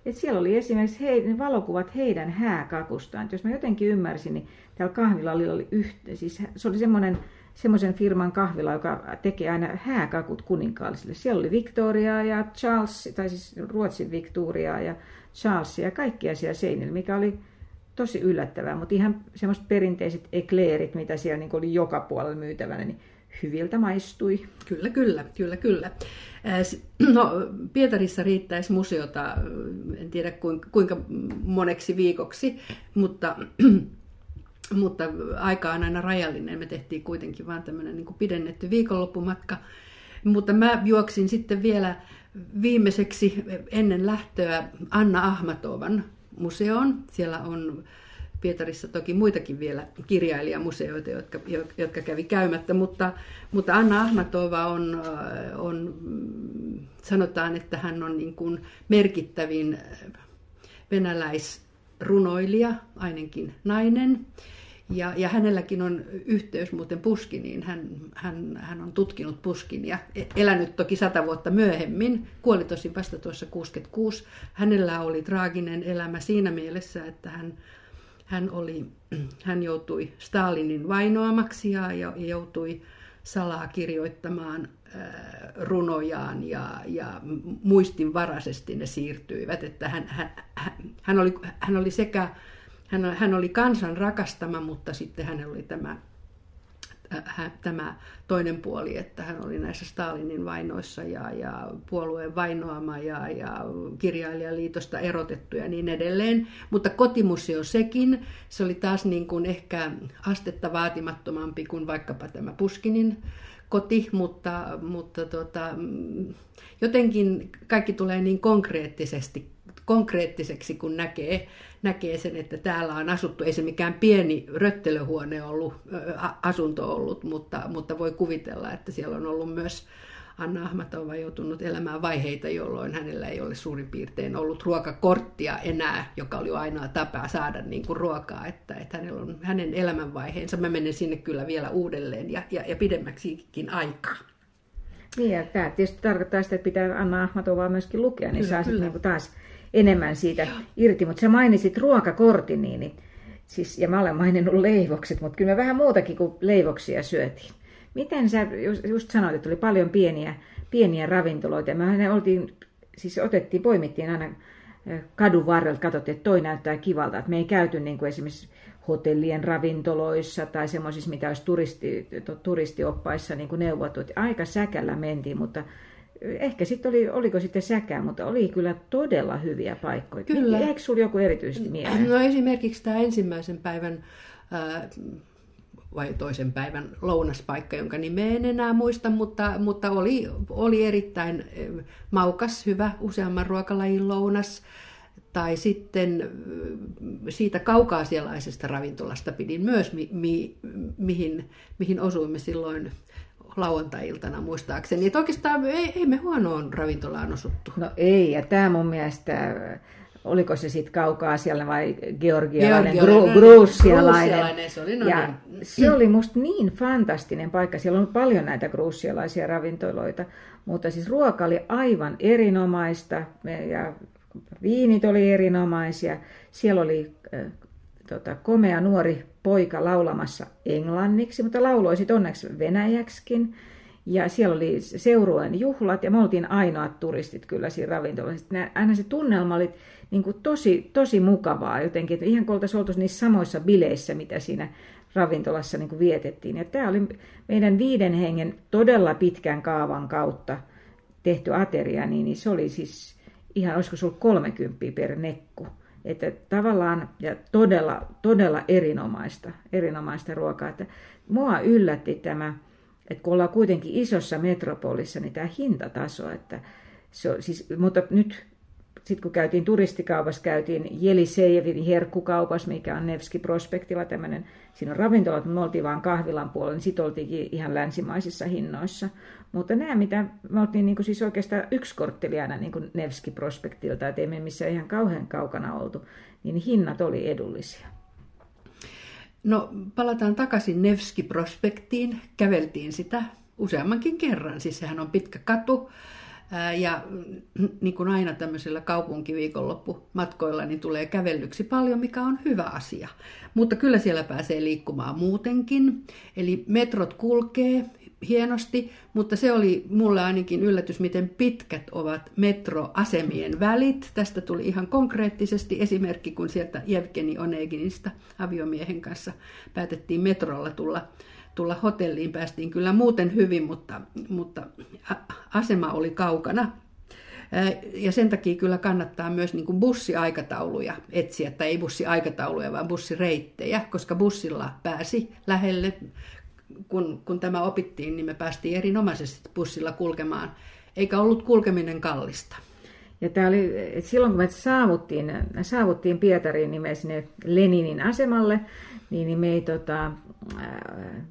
Että siellä oli esimerkiksi he, ne valokuvat heidän hääkakustaan. Et jos mä jotenkin ymmärsin, niin täällä kahvilalla oli yhtä, siis se oli semmoinen semmoisen firman kahvila, joka tekee aina hääkakut kuninkaallisille. Siellä oli Victoria ja Charles, tai siis Ruotsin Victoria ja Charles ja kaikkia siellä seinillä, mikä oli tosi yllättävää, mutta ihan semmoiset perinteiset ekleerit, mitä siellä niin oli joka puolella myytävänä, niin hyviltä maistui. Kyllä, kyllä, kyllä, kyllä. [clears throat] No, Pietarissa riittäisi museota, en tiedä kuinka moneksi viikoksi, mutta, [clears throat] mutta aika on aina rajallinen. Me tehtiin kuitenkin vain tämmöinen niin pidennetty viikonloppumatka. Mutta mä juoksin sitten vielä viimeiseksi ennen lähtöä Anna Ahmatovan museoon. Siellä on Pietarissa toki muitakin vielä kirjailijamuseoita, jotka, jotka kävi käymättä, mutta, mutta Anna Ahmatova on, äh, on, sanotaan, että hän on niin kuin merkittävin äh, venäläisrunoilija, ainakin nainen. Ja, ja hänelläkin on yhteys muuten Puskiniin. Hän, hän, hän on tutkinut Puskinia, e, elänyt toki sata vuotta myöhemmin, kuoli tosi vasta tuossa 66. Hänellä oli traaginen elämä siinä mielessä, että hän, hän, oli, [clears throat] hän joutui Stalinin vainoamaksi ja, joutui salaa kirjoittamaan runojaan ja, ja muistinvaraisesti ne siirtyivät. Että hän, hän, hän, oli, hän oli sekä hän, hän oli kansan rakastama, mutta sitten hänellä oli tämä Tämä toinen puoli, että hän oli näissä Stalinin vainoissa ja, ja puolueen vainoama ja, ja kirjailijaliitosta erotettu ja niin edelleen. Mutta kotimuseo sekin, se oli taas niin kuin ehkä astetta vaatimattomampi kuin vaikkapa tämä Puskinin koti, mutta, mutta tota, jotenkin kaikki tulee niin konkreettisesti konkreettiseksi, kun näkee, näkee sen, että täällä on asuttu. Ei se mikään pieni röttelöhuone ollut, asunto ollut, mutta, mutta voi kuvitella, että siellä on ollut myös Anna Ahmatova joutunut elämään vaiheita, jolloin hänellä ei ole suurin piirtein ollut ruokakorttia enää, joka oli ainoa tapa saada niin kuin ruokaa, että, että hänellä on hänen elämänvaiheensa. Mä menen sinne kyllä vielä uudelleen ja, ja, ja pidemmäksikin aikaa. Niin, ja tämä tietysti tarkoittaa sitä, että pitää Anna Ahmatovaa myöskin lukea, niin kyllä, saa sitten niin taas enemmän siitä irti. Mutta sä mainitsit ruokakortin, niin, siis, ja mä olen maininnut leivokset, mutta kyllä me vähän muutakin kuin leivoksia syötiin. Miten sä just, sanoit, että oli paljon pieniä, pieniä ravintoloita, ja me oltiin, siis otettiin, poimittiin aina kadun varrelta, katsottiin, että toi näyttää kivalta, että me ei käyty niin kuin esimerkiksi hotellien ravintoloissa tai semmoisissa, mitä olisi turisti, turistioppaissa niin kuin neuvottu. Aika säkällä mentiin, mutta ehkä sitten oli, oliko sitten säkää, mutta oli kyllä todella hyviä paikkoja. Kyllä. Eikö sinulla joku erityisesti mieleen? No esimerkiksi tämä ensimmäisen päivän vai toisen päivän lounaspaikka, jonka nimeä en enää muista, mutta, mutta oli, oli erittäin maukas, hyvä, useamman ruokalajin lounas. Tai sitten siitä kaukaasialaisesta ravintolasta pidin myös, mi, mi, mihin, mihin osuimme silloin lauantai-iltana muistaakseni. Että oikeastaan ei, ei me huonoon ravintolaan osuttu. No ei, ja tämä mun mielestä, oliko se sitten kaukaa siellä vai georgialainen, Georgialainen gru, gruusialainen. Se oli, no ja niin. se oli musta niin fantastinen paikka. Siellä on paljon näitä gruusialaisia ravintoloita, mutta siis ruoka oli aivan erinomaista ja viinit oli erinomaisia. Siellä oli tota, komea nuori poika laulamassa englanniksi, mutta lauloi sitten onneksi venäjäksikin. Ja siellä oli seurueen juhlat ja me oltiin ainoat turistit kyllä siinä ravintolassa. Aina se tunnelma oli niin kuin tosi, tosi mukavaa jotenkin, että ihan kuin oltaisiin oltu niissä samoissa bileissä, mitä siinä ravintolassa niin kuin vietettiin. Ja tämä oli meidän viiden hengen todella pitkän kaavan kautta tehty ateria, niin, niin se oli siis ihan, olisiko se ollut 30 per nekku. Että tavallaan ja todella, todella erinomaista, erinomaista ruokaa. Että mua yllätti tämä, että kun ollaan kuitenkin isossa metropolissa, niin tämä hintataso, että se on, siis, mutta nyt sitten kun käytiin turistikaupassa, käytiin Jelisejevin herkkukaupassa, mikä on Nevski Prospektilla tämmöinen, siinä on ravintolat, mutta me oltiin vaan kahvilan puolella, niin sitten oltiinkin ihan länsimaisissa hinnoissa. Mutta nämä, mitä me oltiin niin kuin siis oikeastaan yksi kortteli aina niin Nevski Prospektilta, että ei me missään ihan kauhean kaukana oltu, niin hinnat oli edullisia. No palataan takaisin Nevski Prospektiin, käveltiin sitä useammankin kerran, siis sehän on pitkä katu, ja mm, niin kuin aina tämmöisellä kaupunkiviikonloppumatkoilla, niin tulee kävellyksi paljon, mikä on hyvä asia. Mutta kyllä siellä pääsee liikkumaan muutenkin. Eli metrot kulkee hienosti, mutta se oli mulle ainakin yllätys, miten pitkät ovat metroasemien välit. Tästä tuli ihan konkreettisesti esimerkki, kun sieltä Jevgeni Oneginista aviomiehen kanssa päätettiin metrolla tulla tulla hotelliin päästiin kyllä muuten hyvin, mutta, mutta asema oli kaukana. Ja sen takia kyllä kannattaa myös niin kuin bussiaikatauluja etsiä, tai ei bussiaikatauluja, vaan bussireittejä, koska bussilla pääsi lähelle. Kun, kun tämä opittiin, niin me päästiin erinomaisesti bussilla kulkemaan, eikä ollut kulkeminen kallista. Ja tämä oli, silloin kun me saavuttiin, saavuttiin Pietariin, niin me sinne Leninin asemalle, niin, niin me, ei, tota,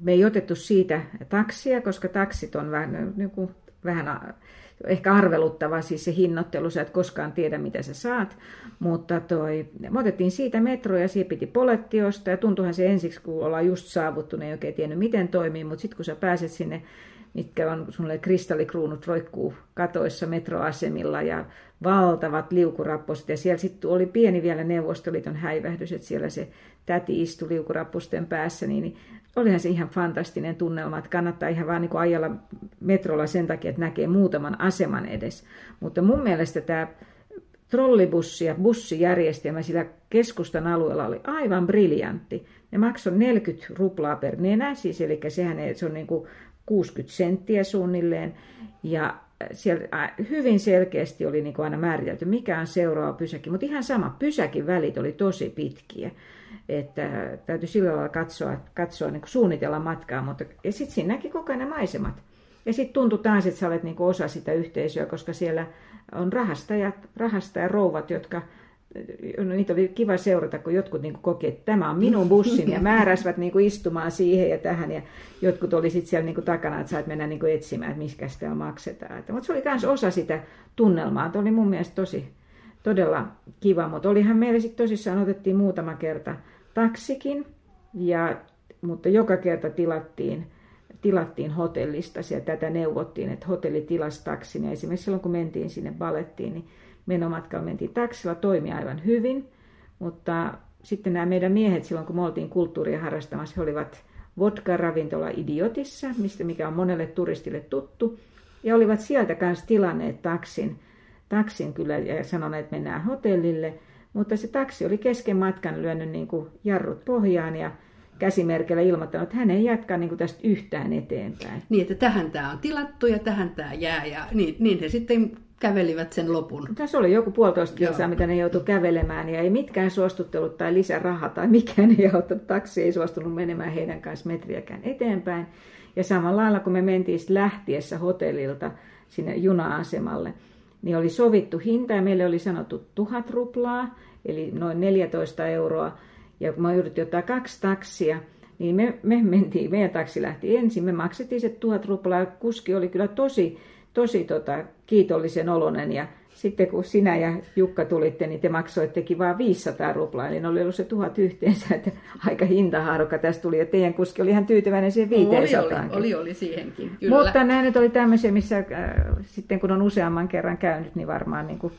me ei otettu siitä taksia, koska taksit on vähän, niin kuin, vähän ehkä arveluttava, siis se hinnoittelu, sä et koskaan tiedä, mitä sä saat. Mutta toi, me otettiin siitä metroa ja siihen piti polettiosta ja tuntuuhan se ensiksi, kun ollaan just saavuttu, ei oikein tiennyt, miten toimii, mutta sitten kun sä pääset sinne mitkä on sulle kristallikruunut roikkuu katoissa metroasemilla ja valtavat liukurapposet. Ja siellä sitten oli pieni vielä Neuvostoliiton häivähdys, että siellä se täti istui liukurappusten päässä, niin, niin olihan se ihan fantastinen tunnelma, että kannattaa ihan vaan niin ajalla metrolla sen takia, että näkee muutaman aseman edes. Mutta mun mielestä tämä trollibussi ja bussijärjestelmä sillä keskustan alueella oli aivan briljantti. Ne maksoi 40 ruplaa per nenä, siis eli sehän ei, se on niin kuin 60 senttiä suunnilleen. Ja siellä hyvin selkeästi oli niin kuin aina määritelty, mikä on seuraava pysäki. Mutta ihan sama, pysäkin välit oli tosi pitkiä. Että täytyy sillä lailla katsoa, katsoa niin suunnitella matkaa. Mutta, ja sitten siinä näki koko ajan maisemat. Ja sitten tuntui taas, että sä olet niin osa sitä yhteisöä, koska siellä on rahastajat, rahastajarouvat, jotka no niitä oli kiva seurata, kun jotkut niin koki, että tämä on minun bussini ja määräsivät niin istumaan siihen ja tähän ja jotkut oli sitten siellä niin takana, että sait mennä niin etsimään, että miskä sitä maksetaan. Mutta se oli myös osa sitä tunnelmaa. Tämä oli mun mielestä tosi, todella kiva, mutta olihan meillä sitten tosissaan otettiin muutama kerta taksikin, ja, mutta joka kerta tilattiin, tilattiin hotellista. Ja tätä neuvottiin, että hotelli tilasi taksin ja esimerkiksi silloin kun mentiin sinne balettiin, niin menomatkalla mentiin taksilla, toimi aivan hyvin, mutta sitten nämä meidän miehet silloin, kun me oltiin kulttuuria harrastamassa, he olivat vodka-ravintola Idiotissa, mistä mikä on monelle turistille tuttu, ja olivat sieltä kanssa tilanneet taksin, taksin kyllä ja sanoneet, että mennään hotellille, mutta se taksi oli kesken matkan lyönyt niin kuin jarrut pohjaan ja käsimerkillä ilmoittanut, että hän ei jatka niin kuin tästä yhtään eteenpäin. Niin, että tähän tämä on tilattu ja tähän tämä jää. Ja niin, niin he sitten kävelivät sen lopun. Tässä oli joku puolitoista kilsaa, mitä ne joutui kävelemään, ja ei mitkään suostuttelut tai lisäraha tai mikään ei auttanut. Taksi ei suostunut menemään heidän kanssa metriäkään eteenpäin. Ja samalla lailla, kun me mentiin lähtiessä hotellilta sinne juna-asemalle, niin oli sovittu hinta, ja meille oli sanottu tuhat ruplaa, eli noin 14 euroa. Ja kun me jouduttiin ottaa kaksi taksia, niin me, me mentiin, meidän taksi lähti ensin, me maksettiin se tuhat ruplaa, kuski oli kyllä tosi tosi tota, kiitollisen olonen ja sitten kun sinä ja Jukka tulitte, niin te maksoittekin vain 500 ruplaa, eli ne oli ollut se tuhat yhteensä, että aika hintahaarukka tästä tuli, ja teidän kuski oli ihan tyytyväinen siihen 500. Oli, oli, oli, oli siihenkin, kyllä. Mutta nämä nyt oli tämmöisiä, missä äh, sitten kun on useamman kerran käynyt, niin varmaan niin kuin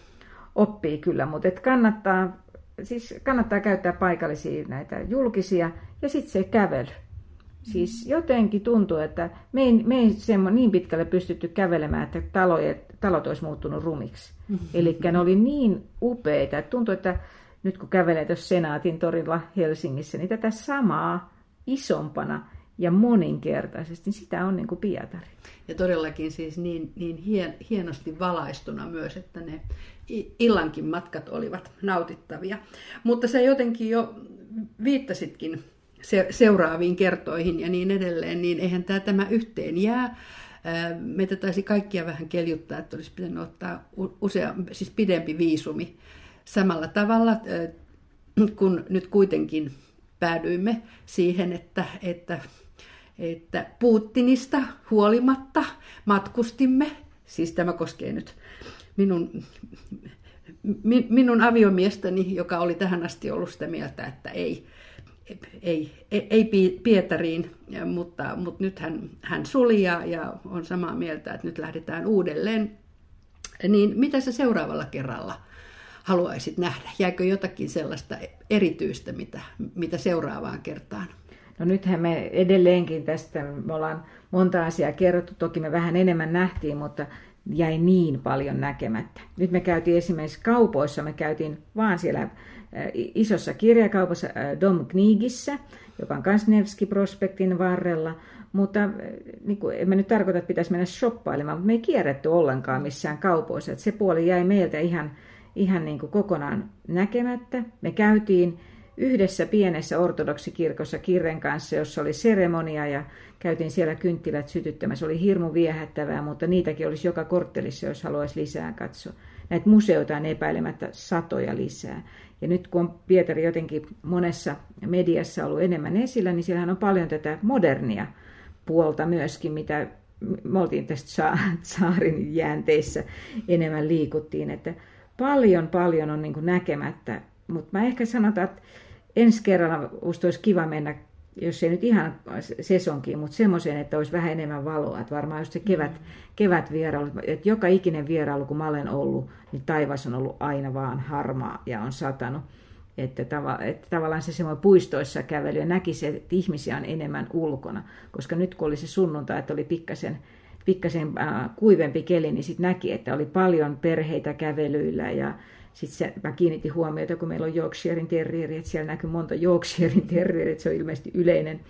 oppii kyllä, mutta et kannattaa, siis kannattaa käyttää paikallisia näitä julkisia, ja sitten se kävely. Siis jotenkin tuntuu, että me ei, me ei semmo, niin pitkälle pystytty kävelemään, että taloja, talot olisi muuttunut rumiksi. Mm-hmm. Eli ne oli niin upeita, että tuntuu, että nyt kun kävelee tuossa Senaatin torilla Helsingissä, niin tätä samaa isompana ja moninkertaisesti, niin sitä on niin kuin Pietari. Ja todellakin siis niin, niin hien, hienosti valaistuna myös, että ne illankin matkat olivat nautittavia. Mutta se jotenkin jo viittasitkin seuraaviin kertoihin ja niin edelleen, niin eihän tämä, tämä yhteen jää. Meitä taisi kaikkia vähän keljuttaa, että olisi pitänyt ottaa usea, siis pidempi viisumi. Samalla tavalla, kun nyt kuitenkin päädyimme siihen, että, että, että Putinista huolimatta matkustimme, siis tämä koskee nyt minun, minun aviomiestäni, joka oli tähän asti ollut sitä mieltä, että ei, ei, ei Pietariin, mutta, mutta nyt hän, hän suli ja, ja on samaa mieltä, että nyt lähdetään uudelleen. Niin mitä sä seuraavalla kerralla haluaisit nähdä? Jääkö jotakin sellaista erityistä, mitä, mitä seuraavaan kertaan? No nythän me edelleenkin tästä, me ollaan monta asiaa kerrottu, toki me vähän enemmän nähtiin, mutta jäi niin paljon näkemättä. Nyt me käytiin esimerkiksi kaupoissa, me käytiin vaan siellä isossa kirjakaupassa Dom Knigissä, joka on myös Nevski-prospektin varrella, mutta niin kuin, en mä nyt tarkoita, että pitäisi mennä shoppailemaan, mutta me ei kierretty ollenkaan missään kaupoissa. Että se puoli jäi meiltä ihan, ihan niin kuin kokonaan näkemättä. Me käytiin yhdessä pienessä ortodoksikirkossa kirren kanssa, jossa oli seremonia ja käytiin siellä kynttilät sytyttämässä. Oli hirmu viehättävää, mutta niitäkin olisi joka korttelissa, jos haluaisi lisää katsoa. Näitä museoita on epäilemättä satoja lisää. Ja nyt kun on Pietari jotenkin monessa mediassa ollut enemmän esillä, niin siellähän on paljon tätä modernia puolta myöskin, mitä me oltiin tästä saarin jäänteissä enemmän liikuttiin, että paljon paljon on niin näkemättä, mutta mä ehkä sanotaan, että ensi kerralla olisi kiva mennä jos ei nyt ihan sesonkin, mutta semmoiseen, että olisi vähän enemmän valoa. Että varmaan just se kevät, mm. kevät vierailu, että joka ikinen vierailu, kun mä olen ollut, niin taivas on ollut aina vaan harmaa ja on satanut. Että, tava, että tavallaan se semmoinen puistoissa kävely ja näki se, että ihmisiä on enemmän ulkona. Koska nyt kun oli se sunnuntai, että oli pikkasen, pikkasen äh, kuivempi keli, niin sitten näki, että oli paljon perheitä kävelyillä ja sitten mä kiinnitin huomiota, kun meillä on Yorkshirein terrieri, että siellä näkyy monta Yorkshirein terrieri, että se on ilmeisesti yleinen,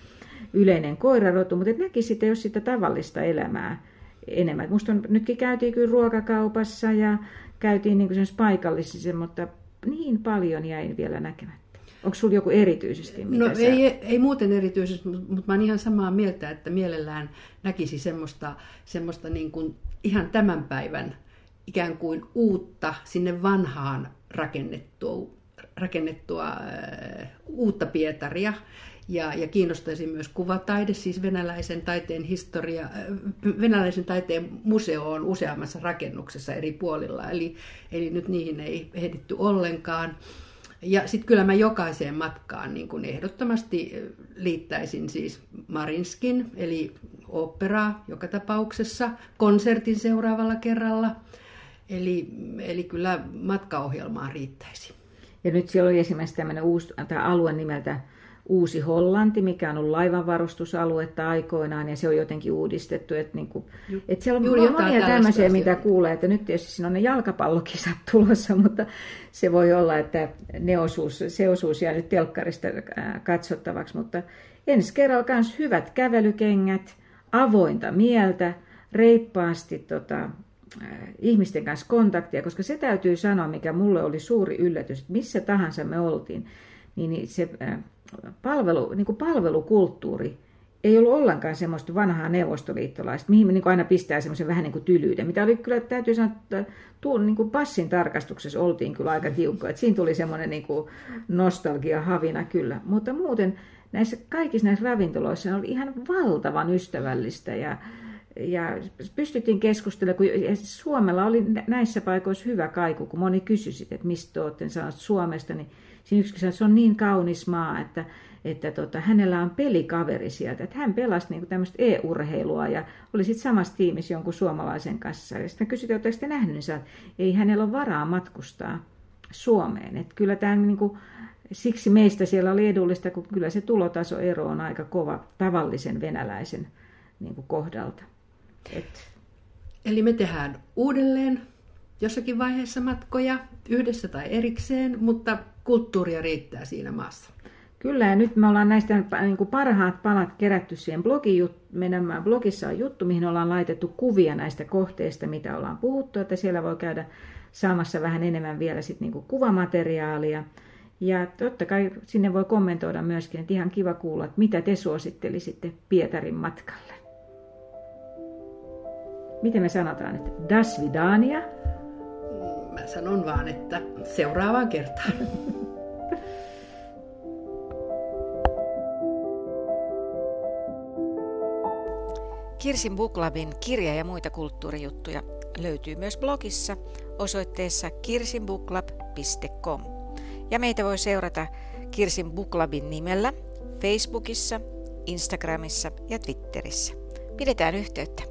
yleinen koirarotu, mutta näki sitten jos sitä tavallista elämää enemmän. Musta on, nytkin käytiin kyllä ruokakaupassa ja käytiin niin paikallisissa, mutta niin paljon jäin vielä näkemättä. Onko sinulla joku erityisesti? Mitä no sä... ei, ei muuten erityisesti, mutta, mä olen ihan samaa mieltä, että mielellään näkisi semmoista, semmoista niin kuin ihan tämän päivän ikään kuin uutta sinne vanhaan rakennettua, rakennettua äh, uutta Pietaria. Ja, ja kiinnostaisi myös kuvataide, siis venäläisen taiteen historia, äh, venäläisen taiteen museo on useammassa rakennuksessa eri puolilla, eli, eli nyt niihin ei ehditty ollenkaan. Ja sitten kyllä mä jokaiseen matkaan niin kun ehdottomasti liittäisin siis Marinskin, eli operaa joka tapauksessa, konsertin seuraavalla kerralla. Eli, eli kyllä matkaohjelmaa riittäisi. Ja nyt siellä oli esimerkiksi tämmöinen uusi, alue nimeltä Uusi Hollanti, mikä on ollut laivanvarustusaluetta aikoinaan, ja se on jotenkin uudistettu. Että, niin kuin, että siellä on Juuri monia tämmöisiä, mitä kuulee, että nyt tietysti siinä on ne jalkapallokisat [laughs] tulossa, mutta se voi olla, että ne osuus, se osuus jää nyt telkkarista katsottavaksi. Mutta ensi kerralla myös hyvät kävelykengät, avointa mieltä, reippaasti tota, ihmisten kanssa kontaktia, koska se täytyy sanoa, mikä mulle oli suuri yllätys, että missä tahansa me oltiin, niin se palvelu, niin kuin palvelukulttuuri ei ollut ollenkaan semmoista vanhaa neuvostoliittolaista, mihin me niin aina pistää semmoisen vähän niin kuin tylyyden, mitä oli kyllä, täytyy sanoa, että tuon niin kuin passin tarkastuksessa oltiin kyllä aika tiukka, että siinä tuli semmoinen niin kuin nostalgia havina kyllä, mutta muuten näissä kaikissa näissä ravintoloissa oli ihan valtavan ystävällistä ja, ja pystyttiin keskustelemaan, kun Suomella oli näissä paikoissa hyvä kaiku, kun moni kysyi, että mistä olette, sanoit Suomesta, niin Että se on niin kaunis maa, että, että tota, hänellä on pelikaveri sieltä. Että hän pelasi niin tämmöistä e-urheilua ja oli sitten samassa tiimissä jonkun suomalaisen kanssa. Ja sitten kysyin, että oletteko te nähnyt, niin että ei hänellä ole varaa matkustaa Suomeen. Että kyllä tämä niin kuin, siksi meistä siellä oli edullista, kun kyllä se tulotasoero on aika kova tavallisen venäläisen niin kuin kohdalta. Et... Eli me tehdään uudelleen jossakin vaiheessa matkoja, yhdessä tai erikseen, mutta kulttuuria riittää siinä maassa. Kyllä, ja nyt me ollaan näistä niin kuin parhaat palat kerätty siihen blogi, meidän blogissa on juttu, mihin ollaan laitettu kuvia näistä kohteista, mitä ollaan puhuttu, että siellä voi käydä saamassa vähän enemmän vielä sit niin kuin kuvamateriaalia. Ja totta kai sinne voi kommentoida myöskin, että ihan kiva kuulla, että mitä te suosittelisitte Pietarin matkalle. Miten me sanotaan, että das vidania? Mä sanon vaan, että seuraavaan kertaan. Kirsin Buklabin kirja ja muita kulttuurijuttuja löytyy myös blogissa osoitteessa kirsinbuklab.com. Ja meitä voi seurata Kirsin Buklabin nimellä Facebookissa, Instagramissa ja Twitterissä. Pidetään yhteyttä.